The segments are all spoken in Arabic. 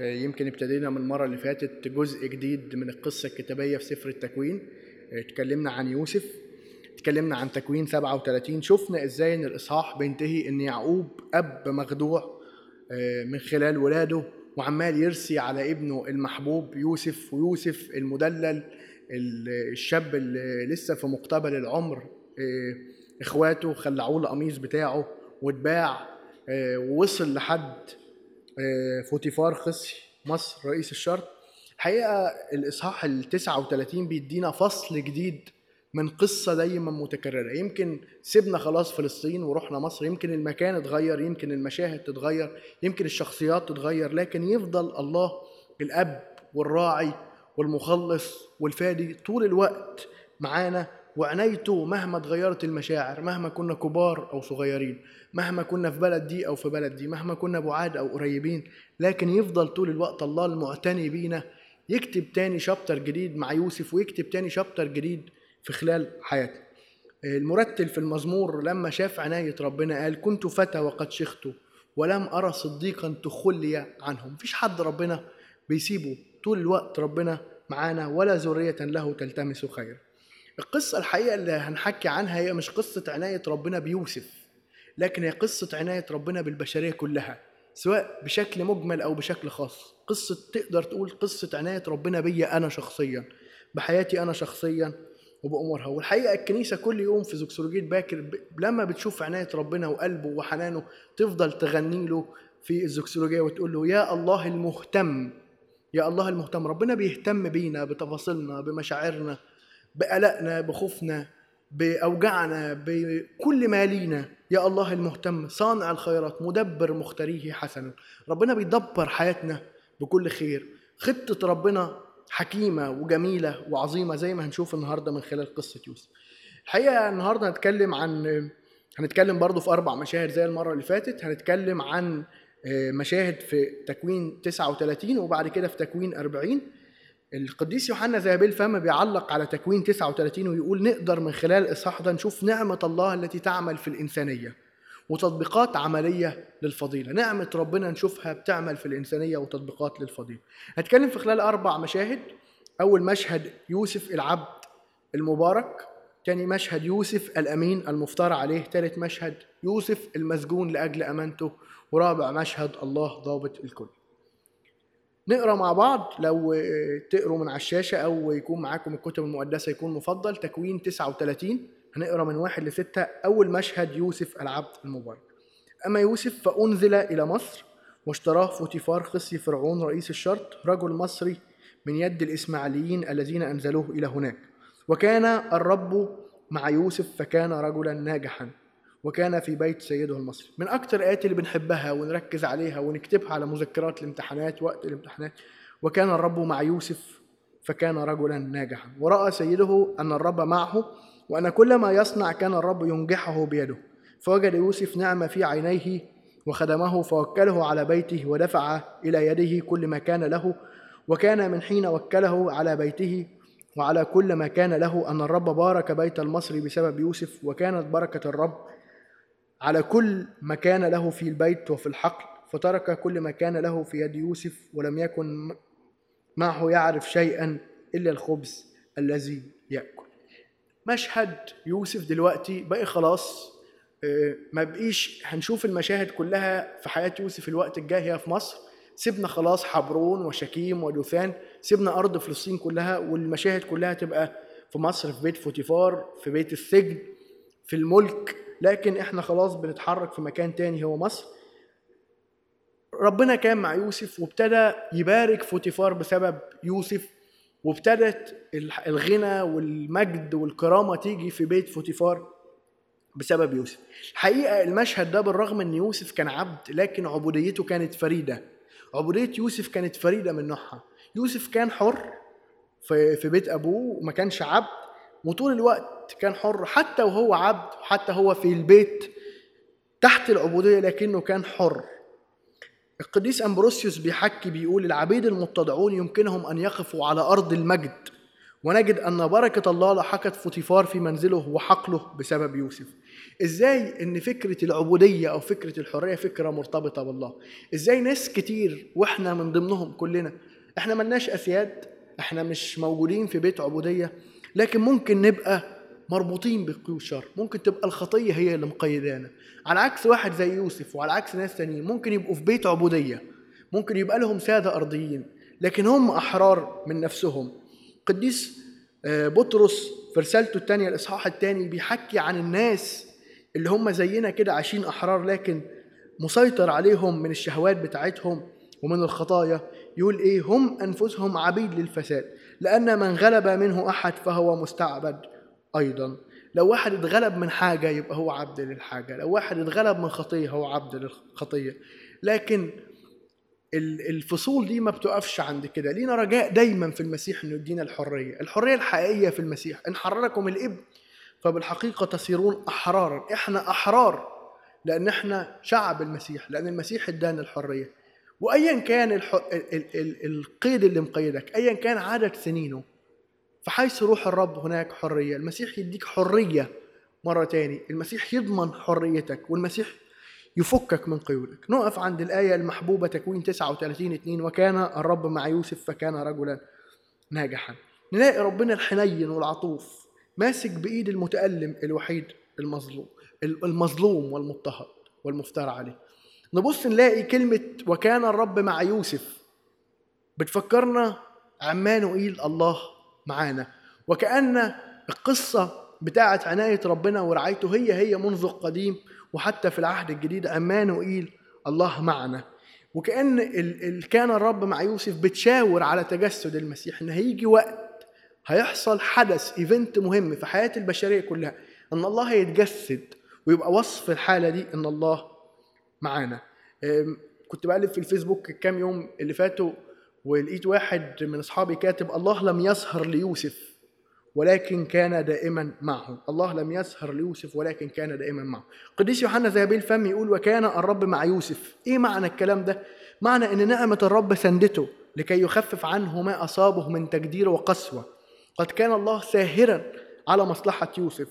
يمكن ابتدينا من المرة اللي فاتت جزء جديد من القصة الكتابية في سفر التكوين. اتكلمنا عن يوسف اتكلمنا عن تكوين 37 شفنا إزاي إن الإصحاح بينتهي إن يعقوب أب مخدوع آه، من خلال ولاده وعمال يرسي على ابنه المحبوب يوسف ويوسف المدلل الشاب اللي لسه في مقتبل العمر آه، إخواته خلعوه القميص بتاعه واتباع آه، ووصل لحد فوتيفار خصي مصر رئيس الشرط الحقيقة الإصحاح ال 39 بيدينا فصل جديد من قصة دايما متكررة. يمكن سيبنا خلاص فلسطين ورحنا مصر يمكن المكان اتغير يمكن المشاهد تتغير يمكن الشخصيات تتغير لكن يفضل الله الأب والراعي والمخلص والفادي طول الوقت معانا وعنايته مهما اتغيرت المشاعر مهما كنا كبار أو صغيرين مهما كنا في بلد دي أو في بلد دي مهما كنا بعاد أو قريبين لكن يفضل طول الوقت الله المعتني بينا يكتب تاني شابتر جديد مع يوسف ويكتب تاني شابتر جديد في خلال حياتنا المرتل في المزمور لما شاف عناية ربنا قال كنت فتى وقد شخت ولم أرى صديقا تخلي عنهم. مفيش حد ربنا بيسيبه. طول الوقت ربنا معانا ولا ذرية له تلتمس خير القصة الحقيقة اللي هنحكي عنها هي مش قصة عناية ربنا بيوسف لكن هي قصة عناية ربنا بالبشرية كلها سواء بشكل مجمل أو بشكل خاص. قصة تقدر تقول قصة عناية ربنا بيا أنا شخصيا بحياتي أنا شخصيا وبأمورها. والحقيقة الكنيسة كل يوم في زوكسولوجية باكر لما بتشوف عناية ربنا وقلبه وحنانه تفضل تغني له في الزوكسولوجية وتقول له يا الله المهتم يا الله المهتم. ربنا بيهتم بينا بتفاصيلنا بمشاعرنا بقلقنا بخوفنا بأوجعنا بكل ما لينا يا الله المهتم صانع الخيرات مدبر مختاريه حسنا. ربنا بيدبر حياتنا بكل خير. خطة ربنا حكيمة وجميلة وعظيمة زي ما هنشوف النهاردة من خلال قصة يوسف. الحقيقة النهاردة هنتكلم عن هنتكلم برضو في أربع مشاهد زي المرة اللي فاتت. هنتكلم عن آه، مشاهد في تكوين 39 وبعد كده في تكوين 40 القديس يوحنا ذهبي الفم بيعلق على تكوين 39 ويقول نقدر من خلال الإصحاح ده نشوف نعمة الله التي تعمل في الإنسانية وتطبيقات عملية للفضيلة. نعمة ربنا نشوفها بتعمل في الإنسانية وتطبيقات للفضيلة. هتكلم في خلال أربع مشاهد. أول مشهد يوسف العبد المبارك تاني مشهد يوسف الأمين المفترى عليه تالت مشهد يوسف المسجون لأجل أمانته ورابع مشهد الله ضابط الكل. نقرا مع بعض لو تقروا من على الشاشة أو يكون معاكم الكتب المقدسة يكون مفضل تكوين 39 هنقرا من واحد لستة أول مشهد يوسف العبد المبارك أما يوسف فأنزل إلى مصر واشتراه فوتيفار خصي فرعون رئيس الشرط رجل مصري من يد الإسماعيليين الذين أنزلوه إلى هناك. وكان الرب مع يوسف فكان رجلا ناجحا. وكان في بيت سيده المصري. من أكثر الآيات اللي بنحبها ونركز عليها ونكتبها على مذكرات الامتحانات وقت الامتحانات وكان الرب مع يوسف فكان رجلا ناجحا. ورأى سيده أن الرب معه وأن كل ما يصنع كان الرب ينجحه بيده. فوجد يوسف نعمة في عينيه وخدمه فوكله على بيته ودفع إلى يده كل ما كان له وكان من حين وكله على بيته. وعلى كل ما كان له أن الرب بارك بيت المصري بسبب يوسف وكانت بركة الرب على كل ما كان له في البيت وفي الحقل فترك كل ما كان له في يد يوسف ولم يكن معه يعرف شيئا إلا الخبز الذي يأكل. مشهد يوسف دلوقتي بقى خلاص آه، ما بقيش هنشوف المشاهد كلها في حياة يوسف الوقت الجاي هي في مصر. سيبنا خلاص حبرون وشكيم ودوثان سيبنا أرض فلسطين كلها والمشاهد كلها تبقى في مصر في بيت فوتيفار في بيت السجن في الملك لكن إحنا خلاص بنتحرك في مكان تاني هو مصر. ربنا كان مع يوسف وابتدى يبارك فوتيفار بسبب يوسف وابتدت الغنى والمجد والكرامة تيجي في بيت فوتيفار بسبب يوسف. الحقيقة المشهد ده بالرغم إن يوسف كان عبد لكن عبوديته كانت فريدة. عبودية يوسف كانت فريدة من نوعها. يوسف كان حر في بيت أبوه وما كانش عبد. وطول الوقت كان حر حتى وهو عبد حتى هو في البيت تحت العبودية لكنه كان حر. القديس أمبروسيوس بيحكي بيقول العبيد المتضعون يمكنهم أن يقفوا على أرض المجد ونجد أن بركة الله لحقت فوتيفار في منزله وحقله بسبب يوسف. إزاي إن فكرة العبودية أو فكرة الحرية فكرة مرتبطة بالله؟ إزاي ناس كتير وإحنا من ضمنهم كلنا إحنا ملناش أسياد إحنا مش موجودين في بيت عبودية لكن ممكن نبقى مربوطين بقيود الشر ممكن تبقى الخطية هي اللي مقيدانا. على عكس واحد زي يوسف وعلى عكس ناس تانيين ممكن يبقوا في بيت عبودية. ممكن يبقى لهم سادة أرضيين لكن هم أحرار من نفسهم. قديس آه، بطرس في رسالته الثانية الإصحاح الثاني بيحكي عن الناس اللي هم زينا كده عايشين أحرار لكن مسيطر عليهم من الشهوات بتاعتهم ومن الخطايا. يقول إيه؟ هم أنفسهم عبيد للفساد لأن من غلب منه أحد فهو مستعبد. أيضا. لو واحد اتغلب من حاجة يبقى هو عبد للحاجة. لو واحد اتغلب من خطية هو عبد للخطية. لكن الفصول دي ما بتقفش عند كده. لينا رجاء دايما في المسيح إنه يدينا الحرية. الحرية الحقيقية في المسيح. إن حرركم الابن فبالحقيقة تصيرون أحرارا. إحنا أحرار لأن إحنا شعب المسيح لأن المسيح إدانا الحرية. وايا كان. القيد اللي مقيدك ايا كان عدد سنينه فحيث روح الرب هناك حرية المسيح يديك حرية مرة تاني المسيح يضمن حريتك والمسيح يفكك من قيودك. نقف عند الآية المحبوبة تكوين 39 2 وكان الرب مع يوسف فكان رجلا ناجحا. نلاقي ربنا الحنين والعطوف ماسك بإيد المتألم الوحيد المظلوم المظلوم والمضطهد والمفترى عليه. نبص نلاقي كلمة وكان الرب مع يوسف بتفكرنا عمانوئيل الله معانا. وكأن القصة بتاعت عناية ربنا ورعايته هي هي منذ القديم وحتى في العهد الجديد عمانوئيل الله معنا. وكأن ال كان الرب مع يوسف بتشاور على تجسد المسيح إن هيجي وقت هيحصل حدث إيفنت مهم في حياة البشرية كلها إن الله هيتجسد ويبقى وصف الحالة دي إن الله معانا. كنت بقلب في الفيسبوك كام يوم اللي فاتوا ولقيت واحد من أصحابي كاتب الله لم يسهر ليوسف ولكن كان دائما معه. الله لم يسهر ليوسف ولكن كان دائما معه. قديس يوحنا ذهبي الفم يقول وكان الرب مع يوسف. إيه معنى الكلام ده؟ معنى إن نعمة الرب سندته لكي يخفف عنه ما أصابه من تجدير وقسوة. قد كان الله ساهرا على مصلحة يوسف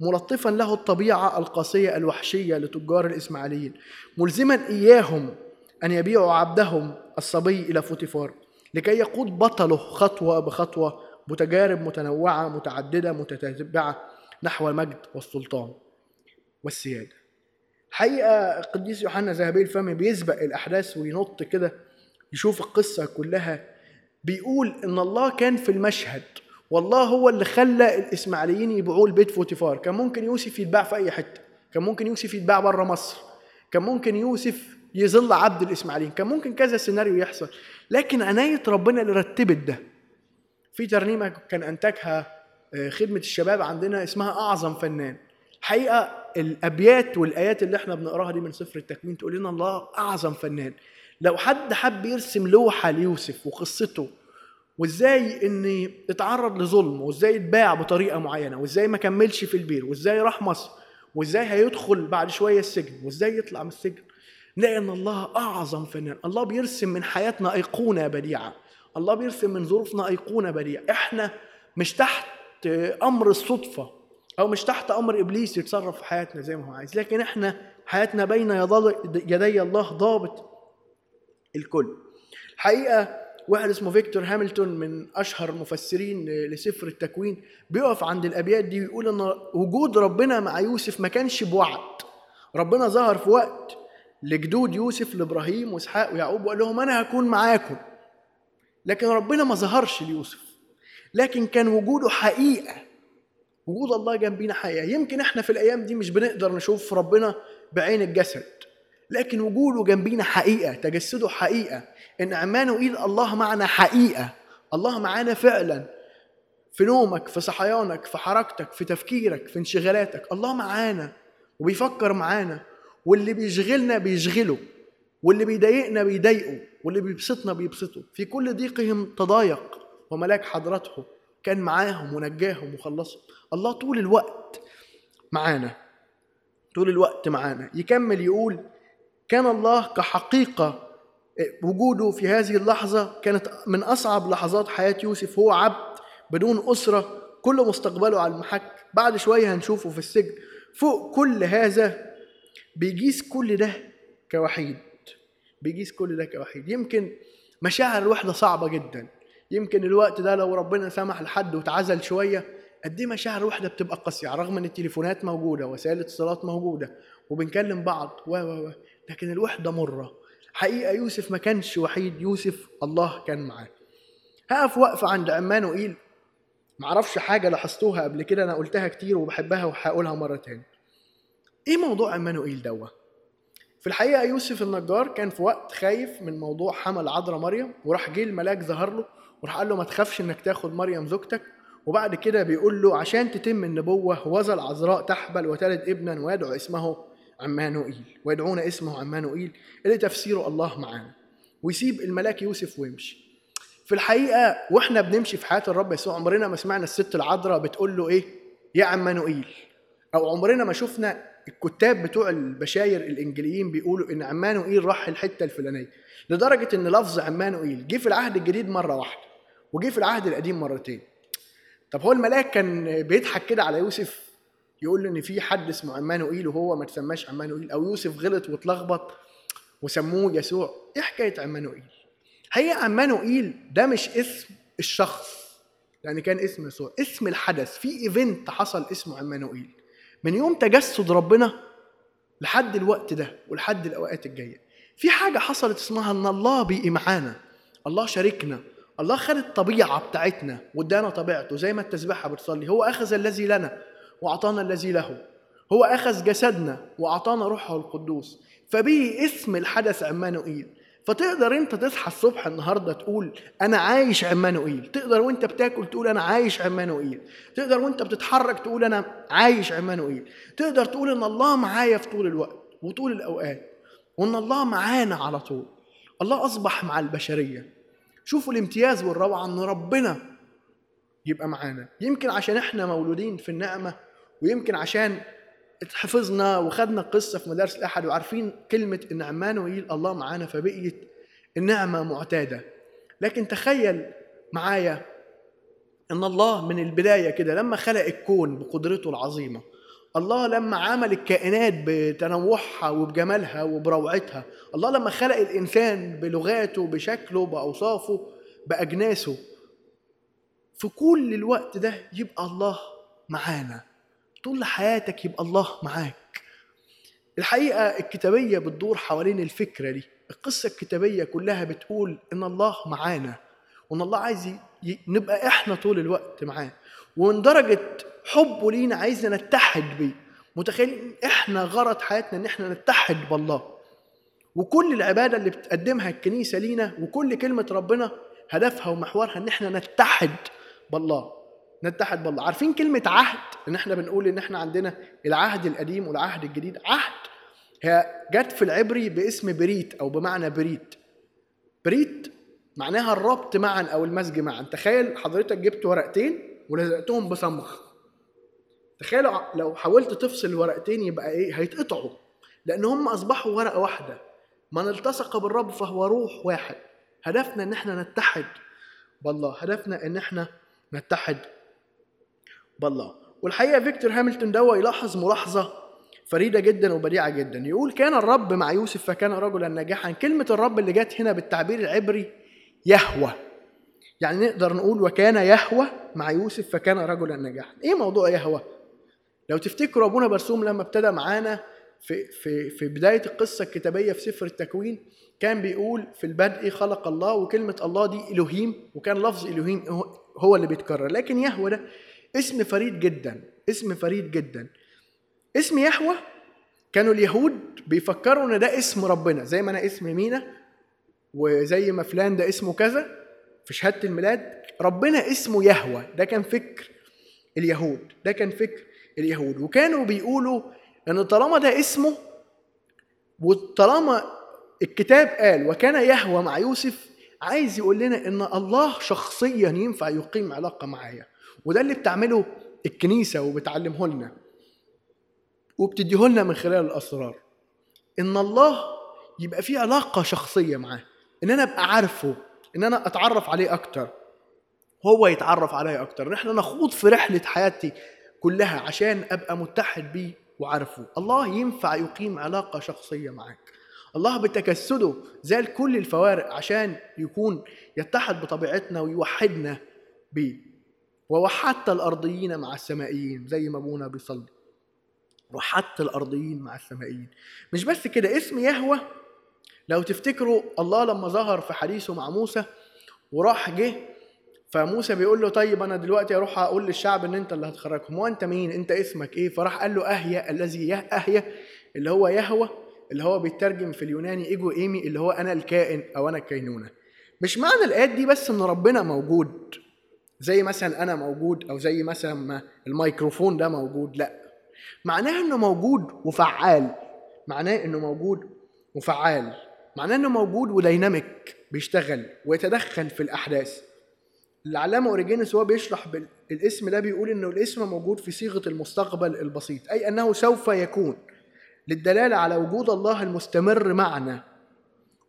ملطفا له الطبيعة القاسية الوحشية لتجار الإسماعيليين ملزما إياهم أن يبيعوا عبدهم الصبي إلى فوتيفار لكي يقود بطله خطوة بخطوة بتجارب متنوعة متعددة متتبعة نحو المجد والسلطان والسيادة. حقيقة القديس يوحنا ذهبي الفم بيسبق الأحداث وينط كده يشوف القصة كلها بيقول إن الله كان في المشهد والله هو اللي خلى الإسماعيليين يبيعوه لبيت فوتيفار. كان ممكن يوسف يتباع في أي حتة كان ممكن يوسف يتباع بره مصر كان ممكن يوسف يظل عبد الإسماعيليين. كان ممكن كذا سيناريو يحصل لكن عناية ربنا اللي رتبت ده. في ترنيمه كان أنتجها آه، خدمة الشباب عندنا اسمها أعظم فنان. حقيقة الأبيات والآيات اللي إحنا بنقراها دي من سفر التكوين تقول لنا الله أعظم فنان. لو حد حب يرسم لوحة ليوسف وقصته وإزاي إن اتعرض لظلم وإزاي اتباع بطريقة معينة وإزاي ما كملش في البير وإزاي راح مصر وإزاي هيدخل بعد شوية السجن وإزاي يطلع من السجن. ان الله أعظم فنان. الله بيرسم من حياتنا أيقونة بديعة. الله بيرسم من ظروفنا أيقونة بريئة إحنا مش تحت أمر الصدفة أو مش تحت أمر إبليس يتصرف في حياتنا زي ما هو عايز. لكن إحنا حياتنا بين يدي الله ضابط الكل. الحقيقة واحد اسمه فيكتور هاملتون من أشهر المفسرين لسفر التكوين بيقف عند الأبيات دي ويقول إن وجود ربنا مع يوسف ما كانش بوعد. ربنا ظهر في وقت لجدود يوسف لإبراهيم وإسحاق ويعقوب وقال لهم أنا هكون معاكم. لكن ربنا ما ظهرش ليوسف. لكن كان وجوده حقيقة. وجود الله جنبينا حقيقة. يمكن إحنا في الأيام دي مش بنقدر نشوف ربنا بعين الجسد. لكن وجوده جنبينا حقيقة. تجسده حقيقة. إن عمانه ايد الله معنا حقيقة. الله معانا فعلا. في نومك في صحيانك في حركتك في تفكيرك في انشغالاتك. الله معانا. وبيفكر معانا. واللي بيشغلنا بيشغله واللي بيضايقنا بيضايقه واللي بيبسطنا بيبسطه. في كل ضيقهم تضايق وملاك حضرته كان معاهم ونجاهم وخلصهم. الله طول الوقت معانا طول الوقت معانا. يكمل يقول كان الله كحقيقة وجوده في هذه اللحظة كانت من أصعب لحظات حياة يوسف. هو عبد بدون أسرة كل مستقبله على المحك. بعد شوية هنشوفه في السجن. فوق كل هذا بيجيز كل ده كوحيد بيجيز كل ده كوحيد. يمكن مشاعر الوحدة صعبة جدا. يمكن الوقت ده لو ربنا سمح لحد واتعزل شوية قد إيه مشاعر الوحدة بتبقى قاسية؟ رغم إن التليفونات موجودة وسائل الاتصالات موجودة وبنكلم بعض و و و لكن الوحدة مرة. حقيقة يوسف ما كانش وحيد يوسف الله كان معاه. هقف وقفة عند عمانوئيل معرفش حاجة لاحظتوها قبل كده أنا قلتها كتير وبحبها وهقولها مرة تاني. إيه موضوع عمانوئيل دوت؟ في الحقيقة يوسف النجار كان في وقت خايف من موضوع حمل عذراء مريم وراح جه الملاك ظهر له وراح قال له ما تخافش إنك تاخد مريم زوجتك. وبعد كده بيقول له عشان تتم النبوة هوذا العذراء تحبل وتلد ابنا ويدعو اسمه عمانوئيل ويدعون اسمه عمانوئيل اللي تفسيره الله معانا. ويسيب الملاك يوسف ويمشي. في الحقيقة وإحنا بنمشي في حياة الرب يسوع عمرنا ما سمعنا الست العذراء بتقول له إيه؟ يا عمانوئيل. أو عمرنا ما شفنا الكتاب بتوع البشاير الإنجليين بيقولوا إن عمانوئيل راح الحتة الفلانية لدرجة إن لفظ عمانوئيل جه في العهد الجديد مرة واحدة وجه في العهد القديم مرتين. طب هو الملاك كان بيضحك كده على يوسف يقول له إن في حد اسمه عمانوئيل وهو ما تسماش عمانوئيل أو يوسف غلط واتلخبط وسموه يسوع إيه حكاية عمانوئيل؟ هي عمانوئيل ده مش اسم الشخص يعني كان اسم يسوع اسم الحدث في إيفنت حصل اسمه عمانوئيل. من يوم تجسد ربنا لحد الوقت ده ولحد الأوقات الجاية. في حاجة حصلت اسمها إن الله بقي معانا الله شاركنا. الله خد الطبيعة بتاعتنا وادانا طبيعته زي ما التسبيحة بتصلي. هو أخذ الذي لنا وأعطانا الذي له. هو أخذ جسدنا وأعطانا روحه القدوس. فبيه اسم الحدث عمانوئيل. فتقدر انت تصحى الصبح النهارده تقول أنا عايش عمانوئيل. تقدر وانت بتاكل تقول أنا عايش عمانوئيل. تقدر وانت بتتحرك تقول أنا عايش عمانوئيل. تقدر تقول إن الله معايا في طول الوقت وطول الأوقات وإن الله معانا على طول. الله أصبح مع البشرية. شوفوا الامتياز والروعة إن ربنا يبقى معانا. يمكن عشان إحنا مولودين في النعمة ويمكن عشان اتحفظنا وخدنا قصة في مدارس الأحد وعارفين كلمة إن عمانوئيل الله معانا فبقيت النعمة معتادة. لكن تخيل معايا إن الله من البداية كده لما خلق الكون بقدرته العظيمة الله لما عمل الكائنات بتنوعها وبجمالها وبروعتها الله لما خلق الإنسان بلغاته بشكله بأوصافه بأجناسه في كل الوقت ده يبقى الله معانا. طول حياتك يبقى الله معاك. الحقيقة الكتابية بتدور حوالين الفكرة دي. القصة الكتابية كلها بتقول إن الله معانا وإن الله عايز. نبقى إحنا طول الوقت معاه. ومن درجة حبه لينا عايزنا نتحد بيه. متخيل إحنا غرض حياتنا إن إحنا نتحد بالله. وكل العبادة اللي بتقدمها الكنيسة لينا وكل كلمة ربنا هدفها ومحورها إن إحنا نتحد بالله. نتحد بالله. عارفين كلمة عهد؟ إن إحنا بنقول إن إحنا عندنا العهد القديم والعهد الجديد. عهد هي جت في العبري باسم ברית أو بمعنى ברית. ברית معناها الربط معا أو المزج معا. تخيل حضرتك جبت ورقتين ولزقتهم بصمغ تخيل لو حاولت تفصل الورقتين يبقى إيه؟ هيتقطعوا. لأن هم أصبحوا ورقة واحدة. من التصق بالرب فهو روح واحد. هدفنا إن إحنا نتحد بالله. هدفنا إن إحنا نتحد بالله. والحقيقة فيكتور هامilton دوا يلاحظ ملاحظة فريدة جدا وبديعه جدا. يقول كان الرب مع يوسف فكان رجلا ناجحا. كلمة الرب اللي جت هنا بالتعبير العبري يهوى. يعني نقدر نقول وكان يهوى مع يوسف فكان رجلا ناجحا. إيه موضوع يهوى؟ لو تفتكروا أبونا برسوم لما ابتدى معانا في في في بداية القصة الكتابية في سفر التكوين كان بيقول في البدء خلق الله وكلمة الله دي الوهيم وكان لفظ الوهيم هو اللي بيتكرر. لكن يهوى ده اسم فريد جدا اسم فريد جدا. اسم يهوى كانوا اليهود بيفكروا إن ده اسم ربنا زي ما أنا اسمي مينا وزي ما فلان ده اسمه كذا. في شهادة الميلاد ربنا اسمه يهوى ده كان فكر اليهود ده كان فكر اليهود. وكانوا بيقولوا إن طالما ده اسمه وطالما الكتاب قال وكان يهوى مع يوسف عايز يقول لنا إن الله شخصيا ينفع يقيم علاقة معايا. وده اللي بتعمله الكنيسة وبتعلمه لنا. وبتديه لنا من خلال الأسرار. إن الله يبقى في علاقة شخصية معاه. إن أنا أبقى عارفه. إن أنا أتعرف عليه أكتر. هو يتعرف عليا أكتر. إن إحنا نخوض في رحلة حياتي كلها عشان أبقى متحد بيه وعارفه. الله ينفع يقيم علاقة شخصية معاك. الله بتجسده زال كل الفوارق عشان يكون يتحد بطبيعتنا ويوحدنا بيه. ووحدت الأرضيين مع السمائيين زي ما أبونا بيصلي. وحدت الأرضيين مع السمائيين. مش بس كده اسم يهوه لو تفتكروا الله لما ظهر في حديثه مع موسى وراح جه فموسى بيقول له طيب أنا دلوقتي أروح أقول للشعب إن أنت اللي هتخرجهم. وانت مين؟ أنت اسمك إيه؟ فراح قال له أهيأ الذي اهيا اللي هو يهوه. اللي هو بيترجم في اليوناني إيجو إيمي اللي هو أنا الكائن أو أنا الكينونة. مش معنى الآيات دي بس إن ربنا موجود زي مثلا أنا موجود أو زي مثلا ما الميكروفون ده موجود لأ. معناه إنه موجود وفعال. معناه إنه موجود وفعال. معناه إنه موجود وديناميك بيشتغل ويتدخل في الأحداث. العلامة أوريجينوس وهو بيشرح الاسم ده بيقول إنه الاسم موجود في صيغة المستقبل البسيط أي أنه سوف يكون. للدلالة على وجود الله المستمر معنا.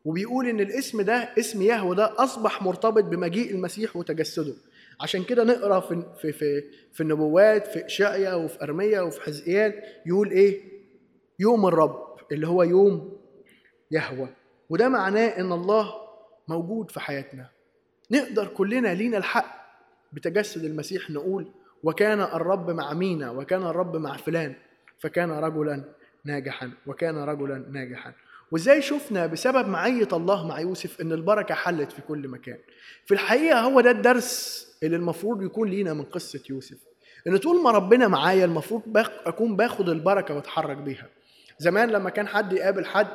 وبيقول إن الاسم ده اسم يهوه ده أصبح مرتبط بمجيء المسيح وتجسده. عشان كده نقرأ في في في, في النبوات في إشعيا وفي أرميا وفي حزقيال يقول إيه؟ يوم الرب اللي هو يوم يهوه. وده معناه إن الله موجود في حياتنا. نقدر كلنا لينا الحق بتجسد المسيح نقول وكان الرب مع مينا وكان الرب مع فلان فكان رجلا. ناجحا وكان رجلا ناجحا. وإزاي شفنا؟ بسبب معية الله مع يوسف إن البركة حلت في كل مكان. في الحقيقة هو ده الدرس اللي المفروض يكون لينا من قصة يوسف. إن طول ما ربنا معايا المفروض باخ أكون باخد البركة وأتحرك بيها. زمان لما كان حد يقابل حد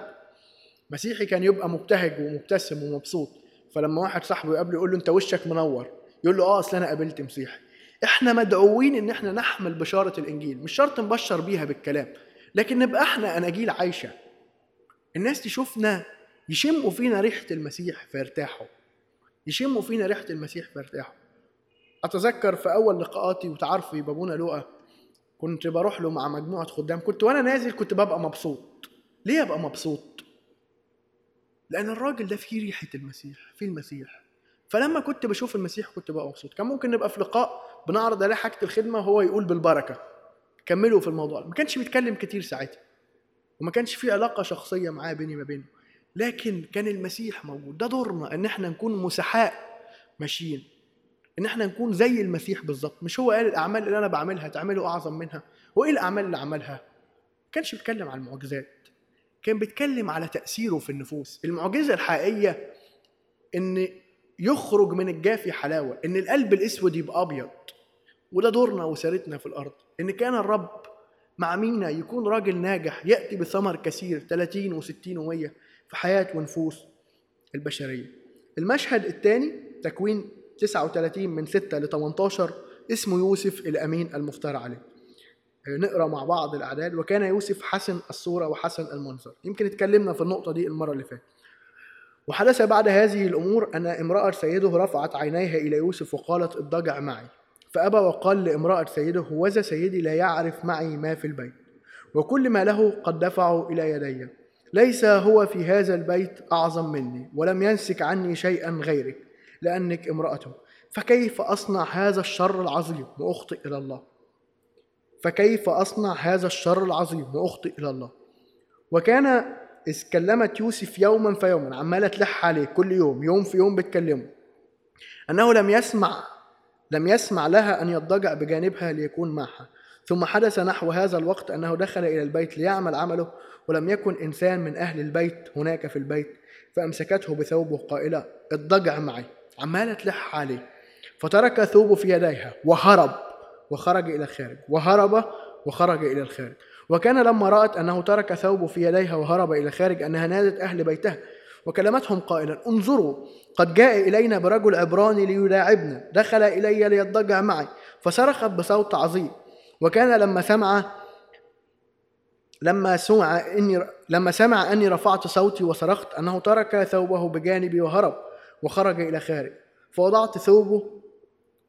مسيحي كان يبقى مبتهج ومبتسم ومبسوط. فلما واحد صاحبه يقابله يقول له أنت وشك منور. يقول له آه أصل أنا قابلت مسيحي. إحنا مدعوين إن إحنا نحمل بشارة الإنجيل. مش شرط نبشر بيها بالكلام. لكن نبقى إحنا اناجيل عايشة. الناس تشوفنا يشموا فينا ريحة المسيح فيرتاحوا يشموا فينا ريحة المسيح فيرتاحوا أتذكر في أول لقاءاتي وتعرفي بابونا لؤى كنت بروح له مع مجموعة خدام. كنت وأنا نازل كنت ببقى مبسوط. ليه أبقى مبسوط؟ لأن الراجل ده فيه ريحة المسيح فيه المسيح. فلما كنت بشوف المسيح كنت بقى مبسوط. كان ممكن نبقى في لقاء بنعرض عليه حاجة الخدمة وهو يقول بالبركة. كملوا في الموضوع. ما كانش بيتكلم كتير ساعتها وما كانش في علاقة شخصية معاه بيني ما بينه. لكن كان المسيح موجود. ده دورنا إن إحنا نكون مسحاء ماشيين إن إحنا نكون زي المسيح بالظبط. مش هو قال الأعمال اللي أنا بعملها تعملوا أعظم منها؟ وإيه الأعمال اللي عملها؟ ما كانش بيتكلم عن المعجزات. كان بيتكلم على تأثيره في النفوس. المعجزة الحقيقية إن يخرج من الجافي حلاوة إن القلب الأسود يبقى أبيض. وده دورنا وسيرتنا في الأرض إن كان الرب مع مينا يكون راجل ناجح يأتي بثمر كثير 30 و60 و100 في حياة ونفوس البشرية. المشهد الثاني تكوين 39 من 6 ل 18 اسمه يوسف الأمين المفترى عليه. نقرأ مع بعض الأعداد. وكان يوسف حسن الصورة وحسن المنظر. يمكن اتكلمنا في النقطة دي المرة اللي فاتت. وحدث بعد هذه الأمور أن امرأة سيده رفعت عينيها إلى يوسف وقالت اضطجع معي. فأبى وقال لامرأة سيده هوذا سيدي لا يعرف معي ما في البيت وكل ما له قد دفعه إلى يدي. ليس هو في هذا البيت أعظم مني ولم ينسك عني شيئا غيرك لأنك امرأته. فكيف أصنع هذا الشر العظيم؟ وأخطئ إلى الله. فكيف أصنع هذا الشر العظيم؟ وأخطئ إلى الله. وكان إذ كلمت يوسف يوما فيوما عمالة تلح عليه كل يوم يوم في يوم بتكلمه أنه لم يسمع لم يسمع لها أن يضجع بجانبها ليكون معها. ثم حدث نحو هذا الوقت أنه دخل إلى البيت ليعمل عمله ولم يكن إنسان من أهل البيت هناك في البيت فأمسكته بثوبه قائلة اضجع معي. عمالة تلح عليه. فترك ثوبه في يديها وهرب وخرج إلى الخارج وهرب وخرج إلى الخارج. وكان لما رأت أنه ترك ثوبه في يديها وهرب إلى الخارج أنها نادت أهل بيتها. وكلمتهم قائلا انظروا قد جاء إلينا برجل عبراني ليلاعبنا دخل إلي ليضجع معي فصرخت بصوت عظيم وكان لما سمع لما سمع إني لما سمع أني رفعت صوتي وصرخت أنه ترك ثوبه بجانبي وهرب وخرج إلى خارج فوضعت ثوبه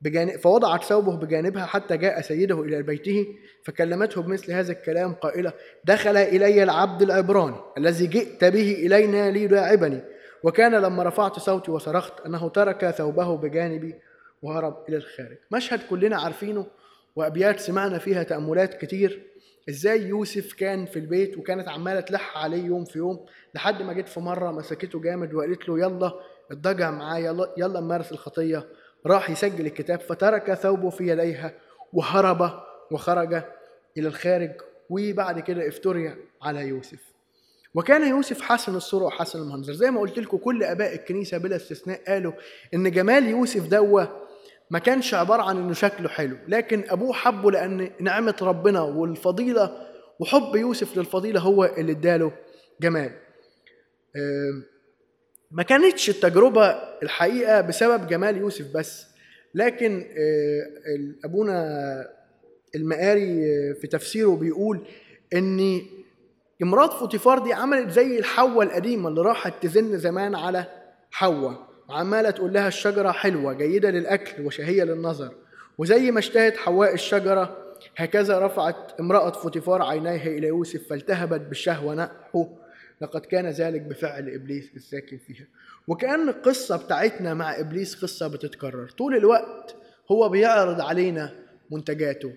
بجانب فوضعت ثوبه بجانبها حتى جاء سيده إلى بيته فكلمته بمثل هذا الكلام قائلة دخل إلي العبد العبراني الذي جئت به إلينا ليداعبني وكان لما رفعت صوتي وصرخت أنه ترك ثوبه بجانبي وهرب إلى الخارج. مشهد كلنا عارفينه وأبيات سمعنا فيها تأملات كتير. إزاي يوسف كان في البيت وكانت عمالة تلح عليه يوم في يوم لحد ما جيت في مرة مسكته جامد وقالت له يلا اتضجع معايا يلا, يلا نمارس الخطية. راح يسجل الكتاب فترك ثوبه في يديها وهرب وخرج إلى الخارج وبعد كده افتري على يوسف. وكان يوسف حسن الصورة وحسن المنظر. زي ما قلت لكم كل آباء الكنيسة بلا استثناء قالوا إن جمال يوسف دوة ما كانش عبارة عن إنه شكله حلو لكن أبوه حبه لأن نعمة ربنا والفضيلة وحب يوسف للفضيلة هو اللي اداله جمال. ما كانتش التجربة الحقيقة بسبب جمال يوسف بس لكن أبونا المقاري في تفسيره بيقول إن امرات فوتيفار دي عملت زي الحية القديمة اللي راحت تزن زمان على حواء وعمالة تقول لها الشجرة حلوة جيدة للأكل وشهية للنظر وزي ما اشتهت حواء الشجرة هكذا رفعت امرأة فوتيفار عينيها إلى يوسف فالتهبت بالشهوة نحو لقد كان ذلك بفعل إبليس الساكن فيها. وكأن القصة بتاعتنا مع إبليس قصة بتتكرر. طول الوقت هو بيعرض علينا منتجاته.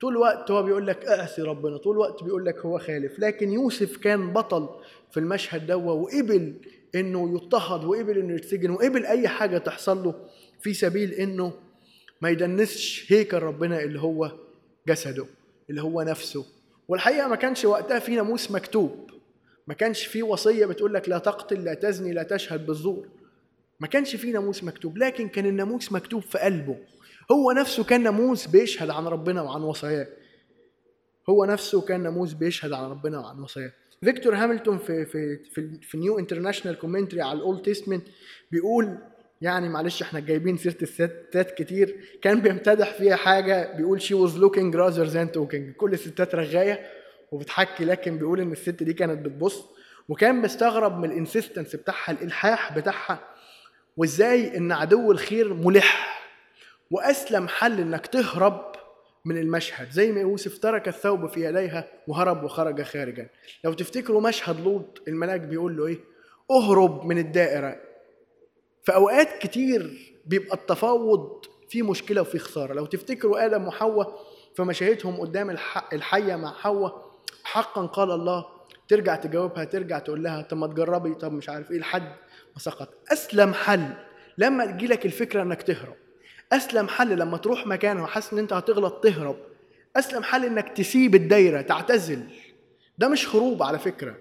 طول الوقت هو بيقول لك اعصي ربنا. طول الوقت بيقول لك هو خالف. لكن يوسف كان بطل في المشهد ده وقبل إنه يضطهد وقبل إنه يتسجن وقبل أي حاجة تحصل له في سبيل إنه ما يدنسش هيكل ربنا اللي هو جسده اللي هو نفسه. والحقيقة ما كانش وقتها في ناموس مكتوب. ما كانش في وصية بتقول لك لا تقتل لا تزني لا تشهد بالزور. ما كانش في ناموس مكتوب لكن كان الناموس مكتوب في قلبه. هو نفسه كان ناموس بيشهد عن ربنا وعن وصاياه. هو نفسه كان ناموس بيشهد عن ربنا وعن وصاياه. فيكتور هاملتون في في في, في New International Commentary على ال Old Testament بيقول يعني معلش إحنا جايبين سيرة الستات كتير كان بيمتدح فيها حاجة بيقول she was looking rather than talking كل الستات رغاية. وبتحكي لكن بيقول إن الست دي كانت بتبص وكان بيستغرب من ال insistence بتاعها الإلحاح بتاعها وإزاي إن عدو الخير ملح وأسلم حل إنك تهرب من المشهد زي ما يوسف ترك الثوب في يديها وهرب وخرج خارجا. لو تفتكروا مشهد لوط الملاك بيقول له إيه؟ أهرب من الدائرة. في أوقات كتير بيبقى التفاوض فيه مشكلة وفيه خسارة. لو تفتكروا آدم وحواء في مشاهدهم قدام الحية مع حواء حقا قال الله ترجع تجاوبها ترجع تقول لها طب ما تجربي طب مش عارف إيه لحد ما سقط أسلم حل. لما تجيلك الفكرة إنك تهرب. أسلم حل. لما تروح مكان وحاسس إن أنت هتغلط تهرب. أسلم حل إنك تسيب الدايرة تعتزل. ده مش هروب على فكرة.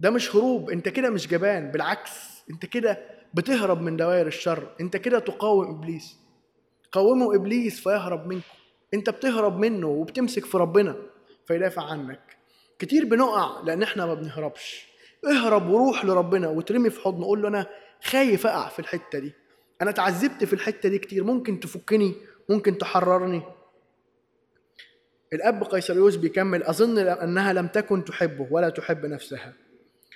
ده مش هروب. أنت كده مش جبان. بالعكس أنت كده بتهرب من دوائر الشر. أنت كده تقاوم إبليس. قاوموا إبليس فيهرب منكم. أنت بتهرب منه وبتمسك في ربنا. فيدافع عنك. كتير بنقع لأن إحنا ما بنهربش. اهرب وروح لربنا وترمي في حضنه قول له أنا خايف أقع في الحتة دي. أنا اتعذبت في الحتة دي كتير. ممكن تفكني ممكن تحررني. الأب قيصريوس بيكمل أظن أنها لم تكن تحبه ولا تحب نفسها.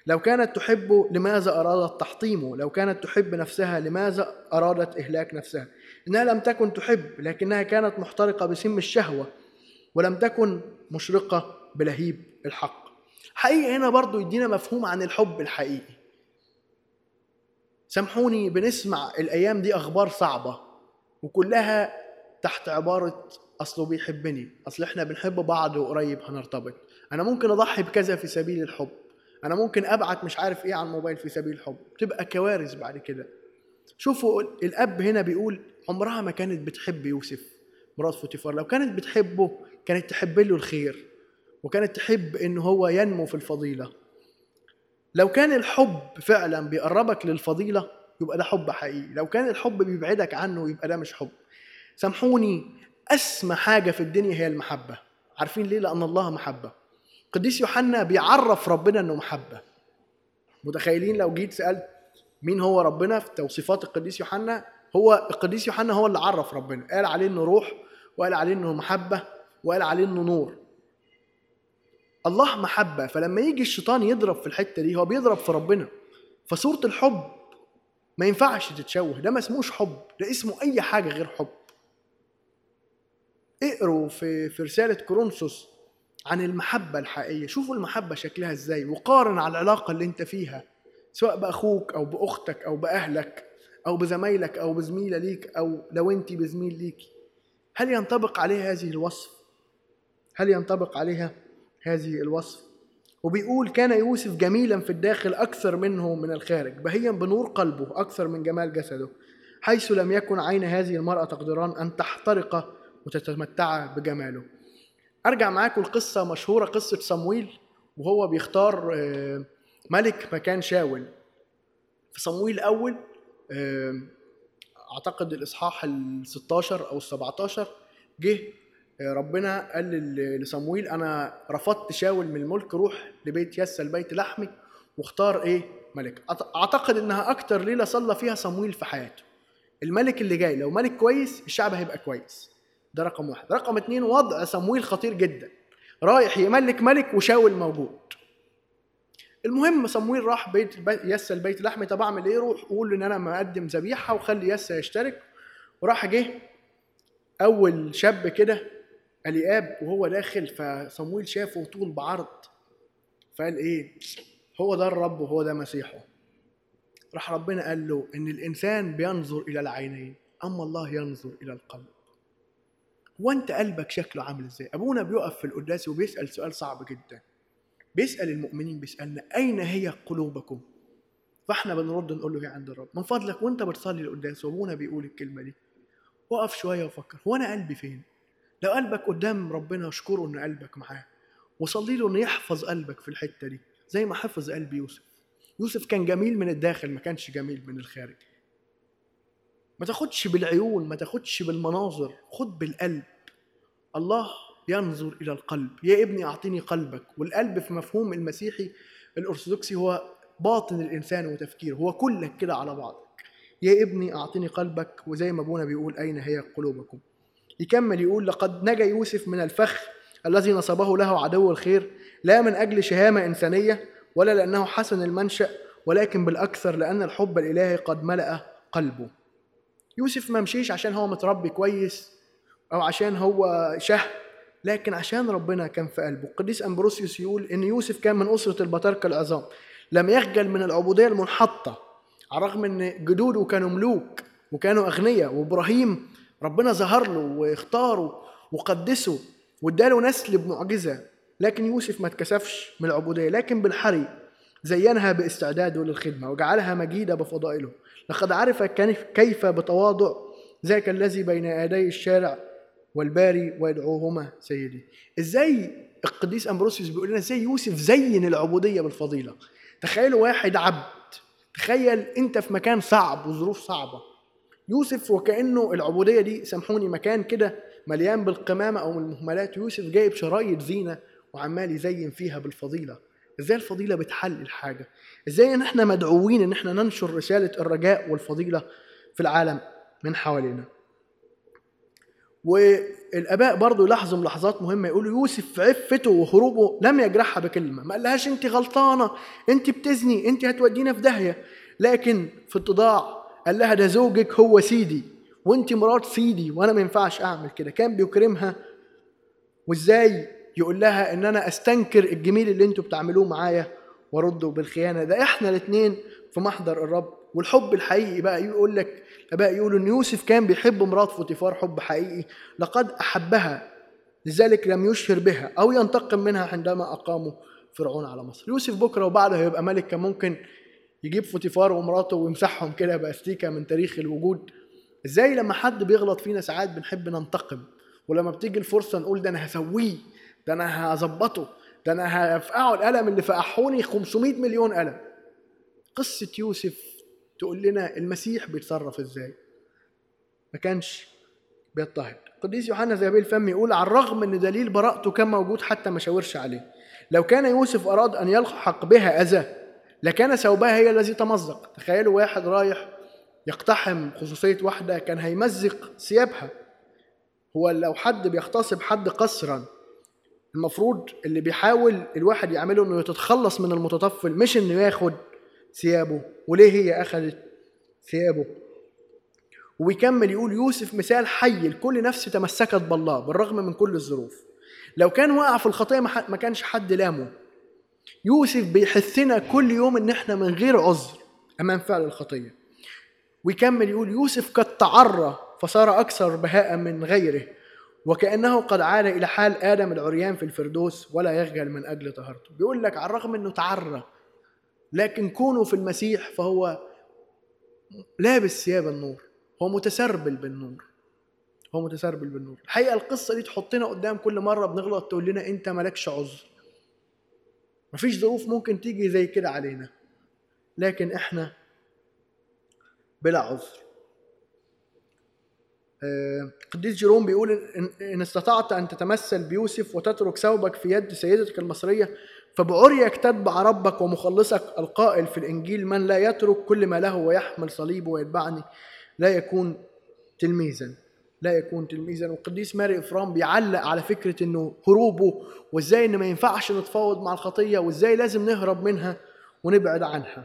لو كانت تحبه لماذا أرادت تحطيمه؟ لو كانت تحب نفسها لماذا أرادت إهلاك نفسها؟ إنها لم تكن تحب لكنها كانت محترقة بسم الشهوة. ولم تكن مشرقة بلهيب الحق. حقيقي هنا برضو يدينا مفهوم عن الحب الحقيقي. سامحوني بنسمع الأيام دي أخبار صعبة وكلها تحت عبارة أصله بيحبني أصل إحنا بنحب بعض وقريب هنرتبط. أنا ممكن أضحي بكذا في سبيل الحب. أنا ممكن أبعت مش عارف إيه على الموبايل في سبيل الحب. تبقى كوارث بعد كده. شوفوا الأب هنا بيقول عمرها ما كانت بتحب يوسف مرات فوتيفار. لو كانت بتحبه كانت تحب له الخير وكانت تحب ان هو ينمو في الفضيلة. لو كان الحب فعلا بيقربك للفضيلة يبقى ده حب حقيقي. لو كان الحب بيبعدك عنه يبقى ده مش حب. سامحوني أسمى حاجة في الدنيا هي المحبة. عارفين ليه؟ لأن الله محبة. قديس يوحنا بيعرف ربنا إنه محبة. متخيلين لو جيت سألت مين هو ربنا في توصيفات القديس يوحنا؟ هو القديس يوحنا هو اللي عرف ربنا. قال عليه إنه روح وقال عليه إنه محبة. وقال عليه إنه نور. الله محبة فلما يجي الشيطان يضرب في الحتة دي هو بيضرب في ربنا. فصورة الحب ما ينفعش تتشوه. ده ما اسموش حب ده اسمه أي حاجة غير حب. اقروا في في رسالة كورنثوس عن المحبة الحقيقية. شوفوا المحبة شكلها إزاي وقارن على العلاقة اللي أنت فيها سواء بأخوك أو بأختك أو بأهلك أو بزمايلك أو بزميلة ليك أو لو انت بزميل ليك. هل ينطبق عليها هذه الوصف؟ هل ينطبق عليها هذه الوصف؟ وبيقول كان يوسف جميلا في الداخل أكثر منه من الخارج بهيا بنور قلبه أكثر من جمال جسده حيث لم يكن عين هذه المرأة تقدران أن تحترق وتتمتع بجماله. أرجع معاكم القصة مشهورة قصة صمويل وهو بيختار آه، ملك مكان شاول. في صمويل الأول آه، أعتقد الإصحاح ال 16 أو ال 17 جه ربنا قال لصمويل أنا رفضت شاول من الملك روح لبيت يسى البيت لحمي واختار إيه؟ ملك. أعتقد إنها أكتر ليلة صلى فيها صمويل في حياته. الملك اللي جاي لو ملك كويس الشعب هيبقى كويس. ده رقم واحد. رقم اتنين وضع صمويل خطير جدا. رايح يملك ملك وشاول موجود. المهم صمويل راح بيت يسى البيت لحمي طب أعمل إيه؟ روح قول إن أنا مقدم ذبيحة وخلي يسى يشترك. وراح جه أول شاب كده الياب وهو داخل فصمويل شافه طول بعرض. فقال إيه هو ده الرب وهو ده مسيحه. راح ربنا قال له إن الإنسان بينظر إلى العينين أما الله ينظر إلى القلب. هو أنت قلبك شكله عامل إزاي؟ أبونا بيقف في القداس وبيسأل سؤال صعب جدا. بيسأل المؤمنين بيسألنا أين هي قلوبكم؟ فإحنا بنرد نقول له هي عند الرب. من فضلك وأنت بتصلي القداس وأبونا بيقول الكلمة دي. وقف شوية وفكر هو أنا قلبي فين؟ لو قلبك قدام ربنا اشكره ان قلبك معاه. وصلي له إنه يحفظ قلبك في الحتة دي زي ما حفظ قلب يوسف. يوسف كان جميل من الداخل ما كانش جميل من الخارج. ما تاخدش بالعيون ما تاخدش بالمناظر خد بالقلب. الله ينظر إلى القلب. يا ابني أعطيني قلبك. والقلب في مفهوم المسيحي الأرثوذكسي هو باطن الإنسان وتفكيره. هو كلك كده على بعضك. يا ابني أعطيني قلبك وزي ما أبونا بيقول أين هي قلوبكم؟ يكمل يقول لقد نجا يوسف من الفخ الذي نصبه له عدو الخير لا من أجل شهامة إنسانية ولا لأنه حسن المنشأ ولكن بالأكثر لأن الحب الإلهي قد ملأ قلبه. يوسف ما مشيش عشان هو متربي كويس أو عشان هو شه لكن عشان ربنا كان في قلبه. القديس أمبروسيوس يقول إن يوسف كان من أسرة البطاركه العظام. لم يخجل من العبودية المنحطة على الرغم إن جدوده كانوا ملوك وكانوا أغنياء وإبراهيم ربنا ظهر له واختاره وقدسه واداله نسل بمعجزة. لكن يوسف ما اتكسفش من العبودية لكن بالحري زينها باستعداده للخدمة وجعلها مجيدة بفضائله. لقد عرف كيف بتواضع ذاك الذي بين يدي الشارع والباري ويدعوهما سيدي. إزاي القديس أمبروسيوس بيقول لنا إزاي يوسف زين العبودية بالفضيلة؟ تخيلوا واحد عبد تخيل أنت في مكان صعب وظروف صعبة. يوسف وكأنه العبودية دي سامحوني مكان كده مليان بالقمامة أو المهملات. يوسف جايب شرايط زينة وعمال يزين فيها بالفضيلة. إزاي الفضيلة بتحل الحاجة؟ إزاي إن إحنا مدعوين إن إحنا ننشر رسالة الرجاء والفضيلة في العالم من حوالينا؟ والآباء برضو يلاحظوا ملاحظات مهمة. يقولوا يوسف في عفته وهروبه لم يجرحها بكلمة. ما قالهاش أنت غلطانة أنت بتزني أنت هتودينا في داهية. لكن في اتضاع قال لها ده زوجك هو سيدي وأنت مرات سيدي وأنا ما ينفعش أعمل كده. كان بيكرمها وإزاي يقول لها إن أنا أستنكر الجميل اللي أنتوا بتعملوه معايا وأرده بالخيانة؟ ده إحنا الاثنين في محضر الرب والحب الحقيقي بقى يقول لك الاباء يقولوا إن يوسف كان بيحب مرات فوتيفار حب حقيقي لقد أحبها لذلك لم يشهر بها أو ينتقم منها عندما اقاموا فرعون على مصر. يوسف بكرة وبعده هيبقى ملك كان ممكن يجيب فوتيفار ومراته ويمسحهم كده باستيكه من تاريخ الوجود. إزاي لما حد بيغلط فينا ساعات بنحب ننتقم؟ ولما بتيجي الفرصة نقول ده أنا هسويه ده أنا هظبطه ده أنا هفقعه القلم اللي فقحوني 500 مليون قلم قصة يوسف تقول لنا المسيح بيتصرف إزاي؟ ما كانش بيضطهد. القديس يوحنا زي الفم يقول على الرغم إن دليل براءته كان موجود حتى ما شاورش عليه. لو كان يوسف أراد أن يلحق بها اذى لكان ثوبها هي الذي تمزق. تخيلوا واحد رايح يقتحم خصوصية واحدة كان هيمزق ثيابها. هو لو حد بيغتصب حد قسرا المفروض اللي بيحاول الواحد يعمله إنه يتخلص من المتطفل مش إنه ياخد ثيابه. وليه هي أخذت ثيابه؟ ويكمل يقول يوسف مثال حي لكل نفس تمسكت بالله بالرغم من كل الظروف. لو كان وقع في الخطية ما كانش حد لامه. يوسف بيحثنا كل يوم إن إحنا من غير عذر أمام فعل الخطية. ويكمل يقول يوسف قد تعرى فصار أكثر بهاء من غيره وكأنه قد عاد إلى حال آدم العريان في الفردوس ولا يخجل من أجل طهارته بيقول لك على الرغم أنه تعرى لكن كونه في المسيح فهو لابس ثياب النور هو متسربل بالنور هو متسربل بالنور. الحقيقة القصة دي تحطنا قدام كل مرة بنغلط تقول لنا أنت مالكش عذر. مفيش ظروف ممكن تيجي زي كده علينا. لكن إحنا بلا عذر. آه، قديس جيروم بيقول إن استطعت أن تتمثل بيوسف وتترك ثوبك في يد سيدتك المصرية فبعريك تتبع ربك ومخلصك القائل في الإنجيل من لا يترك كل ما له ويحمل صليبه ويتبعني لا يكون تلميذا. لا يكون تلميذا. والقديس ماري إفرام بيعلق على فكرة إنه هروبه وإزاي إن ما ينفعش نتفاوض مع الخطية وإزاي لازم نهرب منها ونبعد عنها.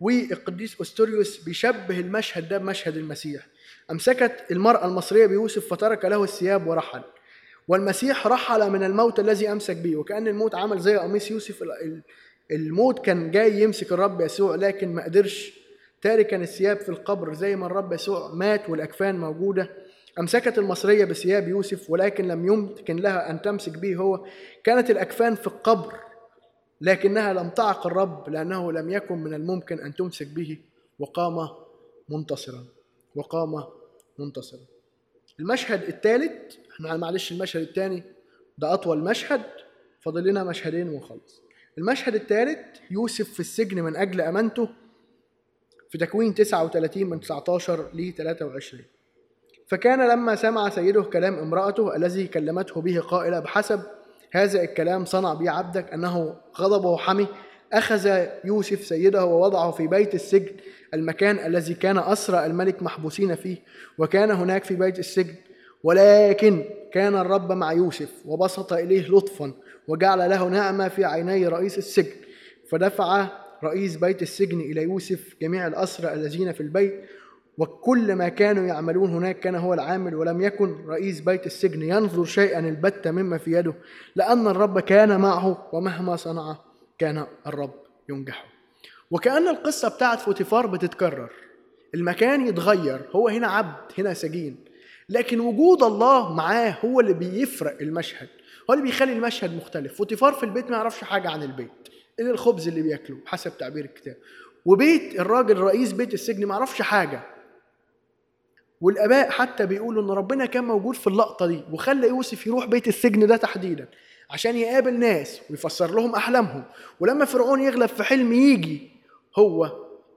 والقديس أستوريوس بيشبه المشهد ده بمشهد المسيح. أمسكت المرأة المصرية بيوسف فترك له الثياب ورحل. والمسيح رحل من الموت الذي أمسك به وكأن الموت عمل زي قميص يوسف. الموت كان جاي يمسك الرب يسوع لكن ما قدرش تاركا الثياب في القبر زي ما الرب يسوع مات والأكفان موجودة أمسكت المصرية بثياب يوسف ولكن لم يمكن لها أن تمسك به هو؟ كانت الأكفان في القبر لكنها لم تعق الرب لأنه لم يكن من الممكن أن تمسك به وقام منتصرا وقام منتصرا. المشهد الثالث إحنا معلش المشهد الثاني ده أطول مشهد فاضل لنا مشهدين ونخلص المشهد الثالث يوسف في السجن من أجل أمانته في تكوين 39 من 19 ل 23 فكان لما سمع سيده كلام امرأته الذي كلمته به قائلة بحسب هذا الكلام صنع بي عبدك أنه غضبه حمي أخذ يوسف سيده ووضعه في بيت السجن المكان الذي كان أسرى الملك محبوسين فيه وكان هناك في بيت السجن. ولكن كان الرب مع يوسف وبسط إليه لطفا وجعل له نعمة في عيني رئيس السجن. فدفع رئيس بيت السجن إلى يوسف جميع الأسرى الذين في البيت وكل ما كانوا يعملون هناك كان هو العامل ولم يكن رئيس بيت السجن ينظر شيئا البتة مما في يده لأن الرب كان معه ومهما صنع كان الرب ينجحه. وكأن القصة بتاعت فوتيفار بتتكرر المكان يتغير هو هنا عبد هنا سجين لكن وجود الله معاه هو اللي بيفرق المشهد هو اللي بيخلي المشهد مختلف. فوتيفار في البيت ما يعرفش حاجة عن البيت. الخبز اللي بياكله حسب تعبير الكتاب. وبيت الراجل رئيس بيت السجن ما يعرفش حاجة. والآباء حتى بيقولوا إن ربنا كان موجود في اللقطة دي وخلى يوسف يروح بيت السجن ده تحديدا عشان يقابل ناس ويفسر لهم أحلامهم. ولما فرعون يغلب في حلم يجي هو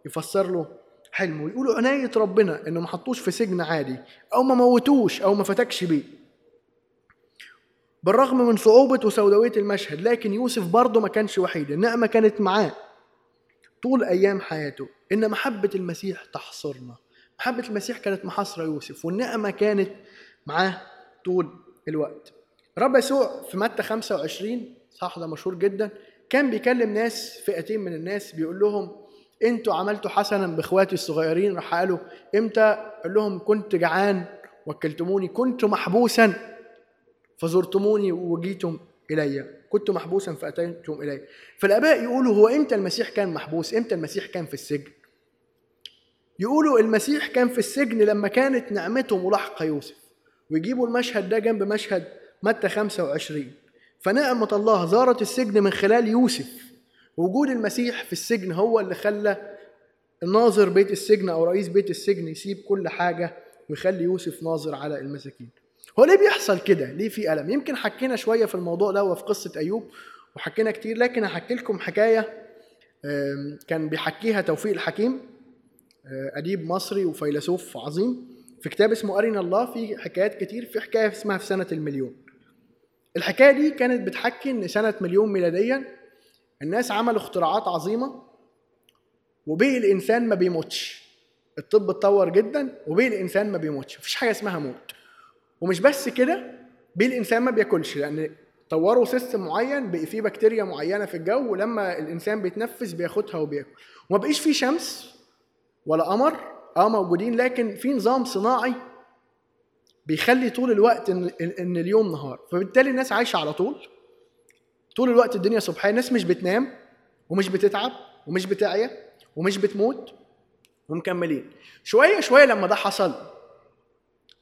يفسر له حلمه ويقولوا عناية ربنا إنه ما حطوش في سجن عادي أو ما موتوش أو ما فتكش بيه. بالرغم من صعوبة وسوداوية المشهد لكن يوسف برضه ما كانش وحيد. النعمة كانت معاه طول أيام حياته. إن محبة المسيح تحصرنا. محبة المسيح كانت محاصرة يوسف والنعمة كانت معاه طول الوقت. رب يسوع في متى 25 صح ده مشهور جدا. كان بيكلم ناس فئتين من الناس بيقول لهم أنتوا عملتوا حسنا بإخواتي الصغيرين. راح قالوا إمتى؟ قال لهم كنت جعان وكلتموني كنت محبوسا. فزرتموني وجيتم إلي. كنت محبوسا فأتيتم إلي. فالآباء يقولوا هو إمتى المسيح كان محبوس؟ إمتى المسيح كان في السجن؟ يقولوا المسيح كان في السجن لما كانت نعمته ملاحقة يوسف. ويجيبوا المشهد ده جنب مشهد متى 25 فنعمة الله زارت السجن من خلال يوسف. وجود المسيح في السجن هو اللي خلى ناظر بيت السجن أو رئيس بيت السجن يسيب كل حاجة ويخلي يوسف ناظر على المساكين. هو ليه بيحصل كده؟ ليه في ألم؟ يمكن حكينا شوية في الموضوع ده وفي قصة أيوب وحكينا كتير لكن هحكي لكم حكاية كان بيحكيها توفيق الحكيم آه، أديب مصري وفيلسوف عظيم في كتاب اسمه أرنا الله في حكايات كتير في حكاية اسمها في سنة المليون الحكاية دي كانت بتحكي إن سنة مليون ميلاديا الناس عملوا اختراعات عظيمة وبقي الإنسان ما بيموتش الطب اتطور جدا وبقي الإنسان ما بيموتش مفيش حاجة اسمها موت ومش بس كده بقي الإنسان ما بياكلش لأن طوروا سيستم معين بقي فيه بكتيريا معينة في الجو ولما الإنسان بيتنفس بياخدها وبياكل. وما بقيش فيه شمس ولا قمر آه موجودين لكن في نظام صناعي بيخلي طول الوقت إن, إن اليوم نهار. فبالتالي الناس عايشة على طول. طول الوقت الدنيا سبحان الناس مش بتنام ومش بتتعب ومش بتعيا ومش بتموت ومكملين. شوية شوية لما ده حصل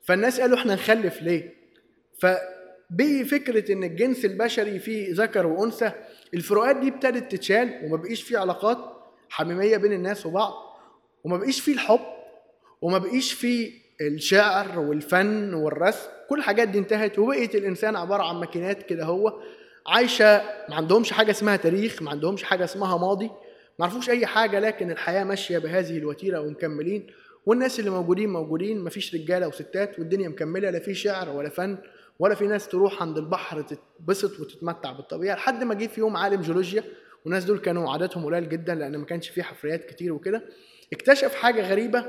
فالناس قالوا إحنا نخلف ليه؟ فبقي فكره إن الجنس البشري فيه ذكر وأنثى الفروقات دي ابتدت تتشال وما بقيش فيه علاقات حميمية بين الناس وبعض وما بقيش فيه الحب وما بقيش فيه الشعر والفن والرسم كل الحاجات دي انتهت وبقيت الإنسان عبارة عن ماكينات كده هو عايشة ما عندهمش حاجة اسمها تاريخ ما عندهمش حاجة اسمها ماضي ما عرفوش أي حاجة لكن الحياة ماشية بهذه الوتيرة ومكملين والناس اللي موجودين موجودين مفيش رجالة وستات والدنيا مكملة لا في شعر ولا فن ولا في ناس تروح عند البحر تتبسط وتتمتع بالطبيعة. لحد ما جه في يوم عالم جيولوجيا والناس دول كانوا عددهم قليل جدا لأن ما كانش في حفريات كتير وكده اكتشف حاجة غريبة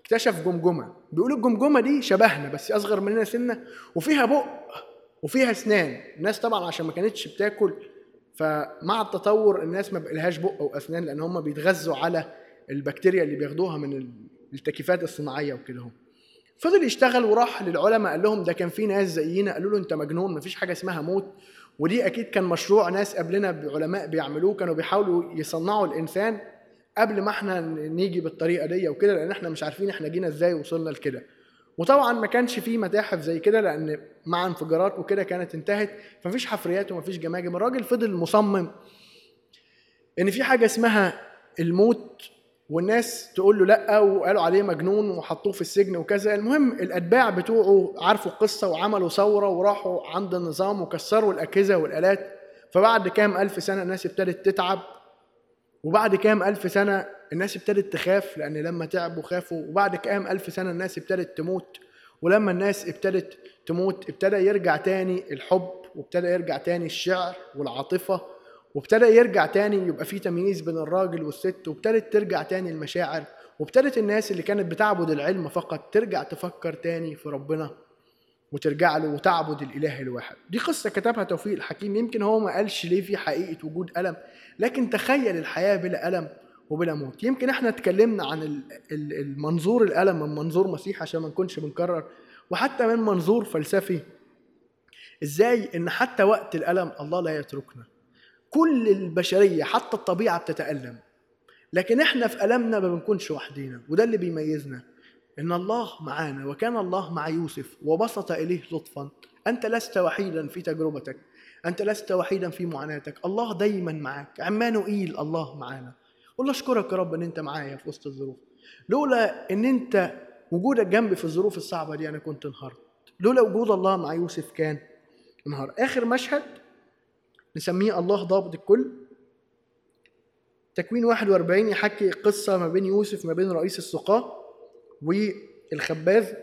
اكتشف جمجمة. بيقول الجمجمة دي شبهنا بس أصغر مننا سنة وفيها بق وفيها أسنان. الناس طبعا عشان ما كانتش بتاكل فمع التطور الناس ما بقلهاش بق واسنان لأن هم بيتغذوا على البكتيريا اللي بياخدوها من التكييفات الصناعية وكده فضل يشتغل وراح للعلماء قال لهم ده كان في ناس زينا قالوا له انت مجنون مفيش حاجة اسمها موت. ودي أكيد كان مشروع ناس قبلنا بعلماء بيعملوه كانوا بيحاولوا يصنعوا الإنسان قبل ما إحنا نيجي بالطريقة دي وكده لأن إحنا مش عارفين إحنا جينا إزاي وصلنا لكده. وطبعا ما كانش فيه متاحف زي كده لأن مع انفجارات وكده كانت انتهت فمفيش حفريات ومفيش جماجم. الراجل فضل مصمم إن في حاجة اسمها الموت والناس تقول له لا وقالوا عليه مجنون وحطوه في السجن وكذا. المهم الأتباع بتوعه عرفوا القصة وعملوا ثورة وراحوا عند النظام وكسروا الأجهزة والآلات. فبعد كام ألف سنة الناس ابتدت تتعب وبعد كام ألف سنة الناس ابتدت تخاف لأن لما تعبوا خافوا وبعد كام ألف سنة الناس ابتدت تموت. ولما الناس ابتدت تموت ابتدى يرجع تاني الحب وابتدى يرجع تاني الشعر والعاطفة. وابتدى يرجع تاني يبقى في تمييز بين الراجل والست وابتدت ترجع تاني المشاعر وابتدت الناس اللي كانت بتعبد العلم فقط ترجع تفكر تاني في ربنا وترجع له وتعبد الإله الواحد. دي قصة كتبها توفيق الحكيم يمكن هو ما قالش ليه في حقيقة وجود ألم لكن تخيل الحياة بلا ألم وبلا موت. يمكن إحنا اتكلمنا عن المنظور الألم من منظور مسيح عشان ما نكونش بنكرر وحتى من منظور فلسفي. إزاي إن حتى وقت الألم الله لا يتركنا؟ كل البشرية حتى الطبيعة بتتألم. لكن إحنا في ألمنا ما بنكونش وحدينا وده اللي بيميزنا. إن الله معانا وكان الله مع يوسف وبسط إليه لطفا. أنت لست وحيدا في تجربتك أنت لست وحيدا في معاناتك. الله دايما معاك. عمانوئيل الله معانا. والله أشكرك يا رب إن أنت معايا في وسط الظروف. لولا إن أنت وجودك جنبي في الظروف الصعبة دي أنا كنت انهارت لولا وجود الله مع يوسف كان انهار. آخر مشهد نسميه الله ضابط الكل. تكوين 41 يحكي قصة ما بين يوسف ما بين رئيس السقاة والخباز.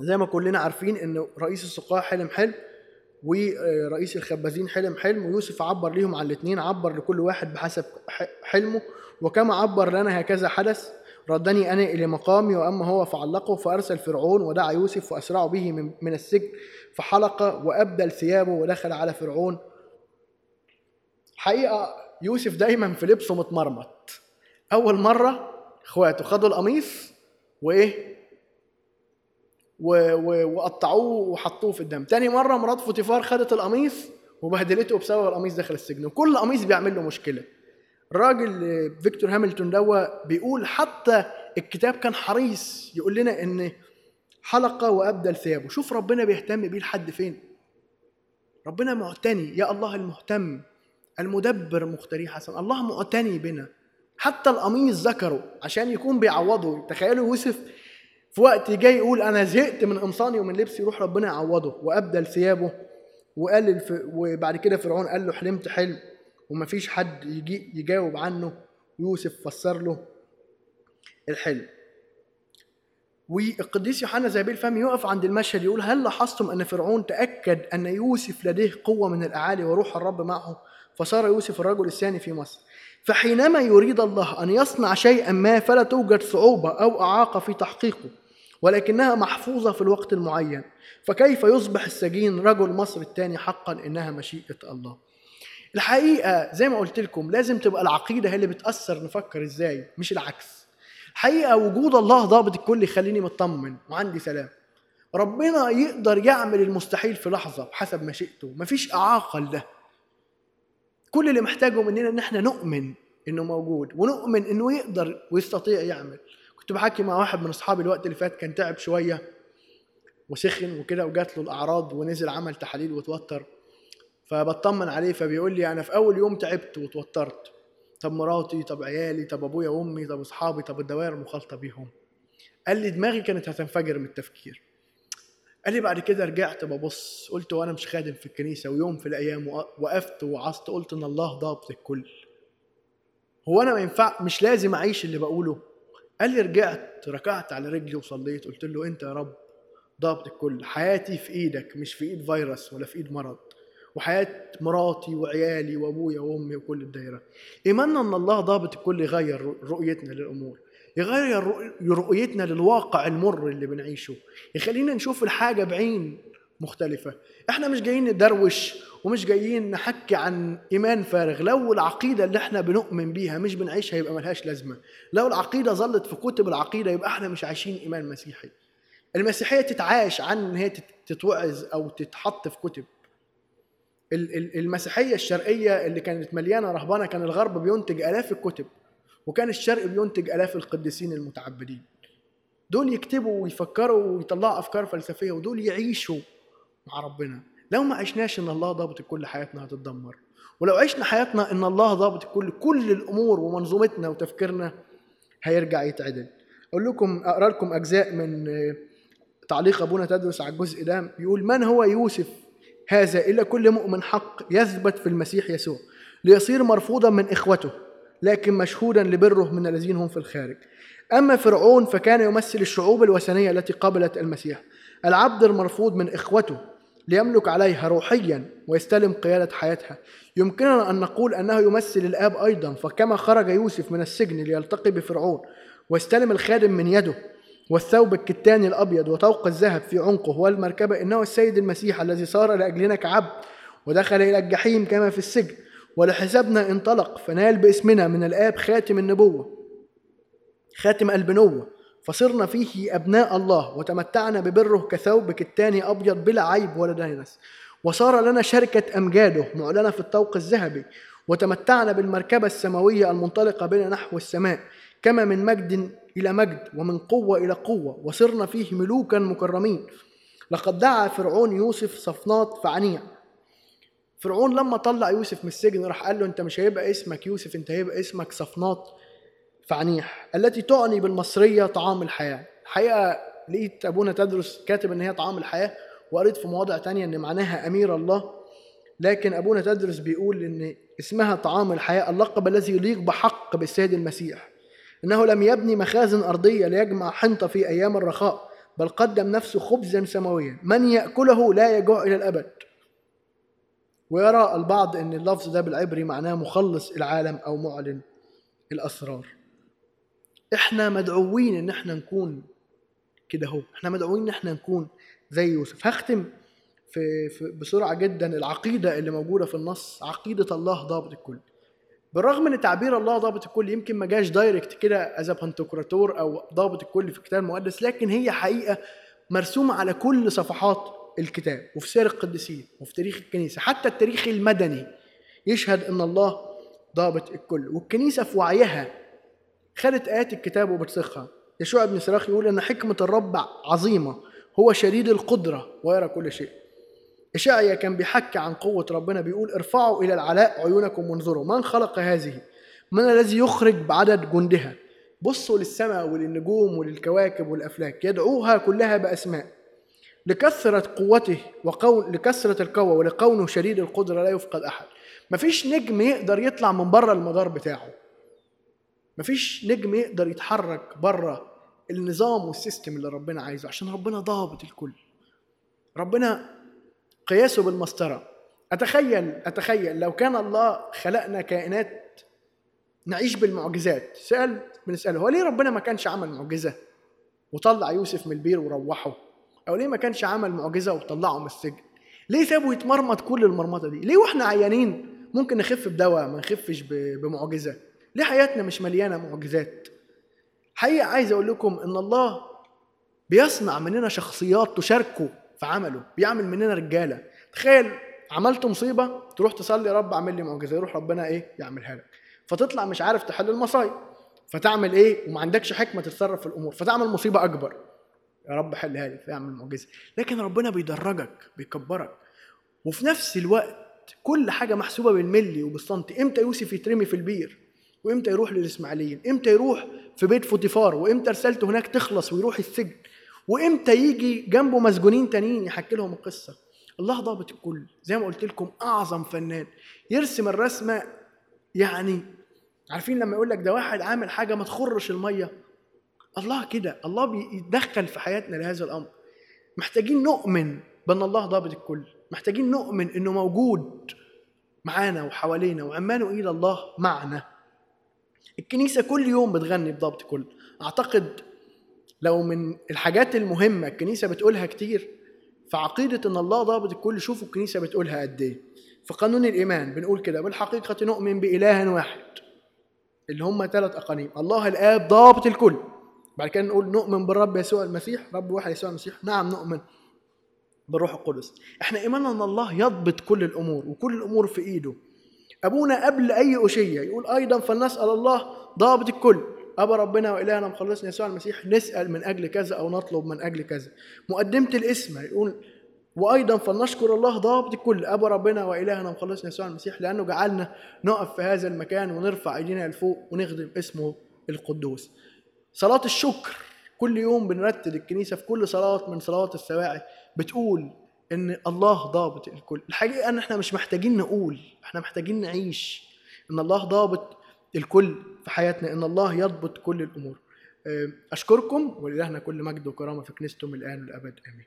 زي ما كلنا عارفين إن رئيس السقاة حلم حلم ورئيس الخبازين حلم حلم ويوسف عبر ليهم على الاثنين عبر لكل واحد بحسب حلمه. وكما عبر لنا هكذا حدث ردني أنا إلى مقامي وأما هو فعلقه فأرسل فرعون ودعا يوسف وأسرعه به من السجن فحلق وأبدل ثيابه ودخل على فرعون. حقيقة يوسف دايما في لبسه متمرمط. أول مرة إخواته خدوا القميص وإيه. وقطعوه وحطوه في الدم. تاني مرة مرات فوتيفار خدت القميص وبهدلته بسبب القميص داخل السجن. وكل قميص بيعمل له مشكلة. الراجل فيكتور هاملتون ده بيقول حتى الكتاب كان حريص يقول لنا إنه حلق وأبدل ثيابه. شوف ربنا بيهتم بيه لحد فين. ربنا معتني. يا الله المهتم. المدبر مختري حسن. الله معتني بنا. حتى القميص ذكره عشان يكون بيعوضه. تخيلوا يوسف في وقت جاي يقول أنا زهقت من قمصاني ومن لبسي يروح ربنا يعوضه. وأبدل ثيابه وقال. وبعد كده فرعون قال له حلمت حلم ومفيش حد يجي يجاوب عنه. يوسف فسر له الحلم. والقديس يوحنا زابيل فم يقف عند المشهد يقول هل لاحظتم أن فرعون تأكد أن يوسف لديه قوة من الأعالي وروح الرب معه؟ فصار يوسف الرجل الثاني في مصر. فحينما يريد الله أن يصنع شيئا ما فلا توجد صعوبة أو إعاقة في تحقيقه ولكنها محفوظة في الوقت المعين فكيف يصبح السجين رجل مصر الثاني حقا إنها مشيئة الله؟ الحقيقة زي ما قلت لكم لازم تبقى العقيدة هي اللي بتأثر نفكر إزاي مش العكس. الحقيقة وجود الله ضابط الكل يخليني مطمن وعندي سلام. ربنا يقدر يعمل المستحيل في لحظة بحسب مشيئته. مفيش إعاقة لده. كل اللي محتاجه مننا إن إحنا نؤمن إنه موجود ونؤمن إنه يقدر ويستطيع يعمل. كنت بحكي مع واحد من أصحابي الوقت اللي فات كان تعب شوية وسخن وكده وجات له الأعراض ونزل عمل تحاليل وتوتر. فبطمن عليه فبيقول لي أنا في أول يوم تعبت وتوترت. طب مراتي طب عيالي طب أبويا وأمي طب أصحابي طب الدوائر المخالطة بيهم. قال لي دماغي كانت هتنفجر من التفكير. قال لي بعد كده رجعت ببص قلت وأنا مش خادم في الكنيسة ويوم في الأيام وقفت وعظت قلت إن الله ضابط الكل. هو أنا ما ينفع مش لازم أعيش اللي بقوله. قال لي رجعت ركعت على رجلي وصليت قلت له أنت يا رب ضابط الكل. حياتي في إيدك مش في إيد فيروس ولا في إيد مرض. وحياة مراتي وعيالي وأبويا وأمي وكل الدايرة. إيماننا إن الله ضابط الكل يغير رؤيتنا للأمور. يغير رؤيتنا للواقع المر اللي بنعيشه. يخلينا نشوف الحاجة بعين مختلفة. إحنا مش جايين ندروش ومش جايين نحكي عن إيمان فارغ. لو العقيدة اللي إحنا بنؤمن بيها مش بنعيشها يبقى ملهاش لازمة. لو العقيدة ظلت في كتب العقيدة يبقى إحنا مش عايشين إيمان مسيحي. المسيحية تتعاش عن إن هي تتوعظ أو تتحط في كتب. المسيحية الشرقية اللي كانت مليانة رهبانه كان الغرب بينتج آلاف الكتب. وكان الشرق بينتج آلاف القديسين المتعبدين. دول يكتبوا ويفكروا ويطلعوا أفكار فلسفية ودول يعيشوا مع ربنا. لو ما عشناش إن الله ضابط الكل حياتنا هتتدمر. ولو عشنا حياتنا إن الله ضابط الكل كل الأمور ومنظومتنا وتفكيرنا هيرجع يتعدل. أقول لكم أقرأ لكم أجزاء من تعليق أبونا تدرس على الجزء ده. بيقول من هو يوسف هذا؟ الا كل مؤمن حق يثبت في المسيح يسوع. ليصير مرفوضا من إخوته. لكن مشهودا لبره من الذين هم في الخارج. أما فرعون فكان يمثل الشعوب الوثنية التي قبلت المسيح. العبد المرفوض من إخوته ليملك عليها روحيا ويستلم قيادة حياتها. يمكننا أن نقول أنه يمثل الآب أيضا فكما خرج يوسف من السجن ليلتقي بفرعون ويستلم الخادم من يده والثوب الكتاني الأبيض وطوق الذهب في عنقه والمركبة إنه السيد المسيح الذي صار لأجلنا كعبد ودخل إلى الجحيم كما في السجن. ولحسابنا انطلق فنال باسمنا من الآب خاتم النبوة خاتم البنوة فصرنا فيه أبناء الله وتمتعنا ببره كثوب كتاني أبيض بلا عيب ولا دنس وصار لنا شركة أمجاده معلنة في الطوق الذهبي وتمتعنا بالمركبة السماوية المنطلقة بنا نحو السماء كما من مجد إلى مجد ومن قوة إلى قوة وصرنا فيه ملوكا مكرمين. لقد دعا فرعون يوسف صفنات فعنيع. فرعون لما طلع يوسف من السجن راح قال له انت مش هيبقى اسمك يوسف انت هيبقى اسمك صفنات فعنيح التي تعني بالمصرية طعام الحياة. الحقيقة لقيت أبونا تدرس كاتب إن هي طعام الحياة وقريت في مواضع تانية إن معناها أمير الله. لكن أبونا تدرس بيقول إن اسمها طعام الحياة اللقب الذي يليق بحق بالسيد المسيح. إنه لم يبني مخازن أرضية ليجمع حنطة في أيام الرخاء بل قدم نفسه خبزا سماويا. من يأكله لا يجوع إلى الأبد. ويرى البعض أن اللفظ ده بالعبري معناه مخلص العالم أو معلن الأسرار. إحنا مدعوين إن إحنا نكون كده أهو. إحنا مدعوين إن إحنا نكون زي يوسف. هختم في, في بسرعة جدا العقيدة اللي موجودة في النص عقيدة الله ضابط الكل. بالرغم إن تعبير الله ضابط الكل يمكن ما جاش direct كده as Pantocrator أو ضابط الكل في الكتاب المقدس لكن هي حقيقة مرسومة على كل صفحات الكتاب وفي سير القديسين وفي تاريخ الكنيسة حتى التاريخ المدني يشهد إن الله ضابط الكل. والكنيسة في وعيها خدت آيات الكتاب وبتسخها يشوع بن سراخ يقول أن حكمة الرب عظيمة هو شديد القدرة ويرى كل شيء. إشعيا كان بيحكي عن قوة ربنا بيقول ارفعوا إلى العلاء عيونكم وانظروا من خلق هذه من الذي يخرج بعدد جندها؟ بصوا للسماء وللنجوم وللكواكب والأفلاك يدعوها كلها بأسماء. لكثرة قوته وقول لكثرة القوة ولقونه شديد القدرة لا يفقد أحد. مفيش نجم يقدر يطلع من بره المدار بتاعه. مفيش نجم يقدر يتحرك بره النظام والسيستم اللي ربنا عايزه عشان ربنا ضابط الكل. ربنا قياسه بالمسطرة. أتخيل أتخيل لو كان الله خلقنا كائنات نعيش بالمعجزات. سأل بنسأله هو ليه ربنا ما كانش عمل معجزة وطلع يوسف من البير وروحه؟ أو ليه ما كانش عمل معجزة وطلعه من السجن؟ ليه سابه يتمرمط كل المرمطة دي؟ ليه وإحنا عيانين ممكن نخف بدواء ما نخفش بمعجزة؟ ليه حياتنا مش مليانة معجزات؟ حقيقة عايز أقول لكم إن الله بيصنع مننا شخصيات تشاركه في عمله بيعمل مننا رجالة. تخيل عملت مصيبة تروح تصلي رب اعمل لي معجزة يروح ربنا إيه؟ يعملها لك. فتطلع مش عارف تحل المصايب فتعمل إيه؟ وما عندكش حكمة تتصرف في الأمور فتعمل مصيبة أكبر. يا رب حلها لي فيعمل معجزه لكن ربنا بيدرجك بيكبرك. وفي نفس الوقت كل حاجة محسوبة بالملي وبالسنتي. إمتى يوسف يترمي في البير؟ وإمتى يروح للإسماعيليين؟ إمتى يروح في بيت فوتيفار؟ وإمتى رسالته هناك تخلص ويروح السجن وإمتى يجي جنبه مسجونين تانيين يحكي لهم القصة؟ الله ضابط الكل. زي ما قلت لكم أعظم فنان. يرسم الرسمة يعني عارفين لما يقول لك ده واحد عامل حاجة ما تخرش المية؟ الله كده الله بيتدخل في حياتنا لهذا الأمر. محتاجين نؤمن بأن الله ضابط الكل. محتاجين نؤمن إنه موجود معانا وحوالينا وعمانه إلى الله معنا. الكنيسة كل يوم بتغني بضابط الكل أعتقد لو من الحاجات المهمة الكنيسة بتقولها كتير فعقيده إن الله ضابط الكل شوفوا الكنيسة بتقولها قد إيه. في قانون الإيمان بنقول كده بالحقيقة نؤمن بإله واحد اللي هم ثلاث اقانيم الله الآب ضابط الكل. بعد كده نقول نؤمن بالرب يسوع المسيح رب واحد يسوع المسيح. نعم نؤمن بالروح القدس. إحنا إيماننا إن الله يضبط كل الأمور وكل الأمور في إيده. أبونا قبل أي أشية يقول أيضا فلنسأل الله ضابط الكل. أبا ربنا وإلهنا مخلصنا يسوع المسيح نسأل من أجل كذا أو نطلب من أجل كذا. مقدمة الاسم يقول وأيضا فلنشكر الله ضابط الكل. أبا ربنا وإلهنا مخلصنا يسوع المسيح لأنه جعلنا نقف في هذا المكان ونرفع أيدينا لفوق ونخدم اسمه القدوس. صلاة الشكر. كل يوم بنرتب الكنيسة في كل صلاة من صلوات السواعي. بتقول إن الله ضابط الكل. الحقيقة إن إحنا مش محتاجين نقول. إحنا محتاجين نعيش. إن الله ضابط الكل في حياتنا. إن الله يضبط كل الأمور. أشكركم. ولله كل مجد وكرامة في كنيسته من الآن والأبد. آمين.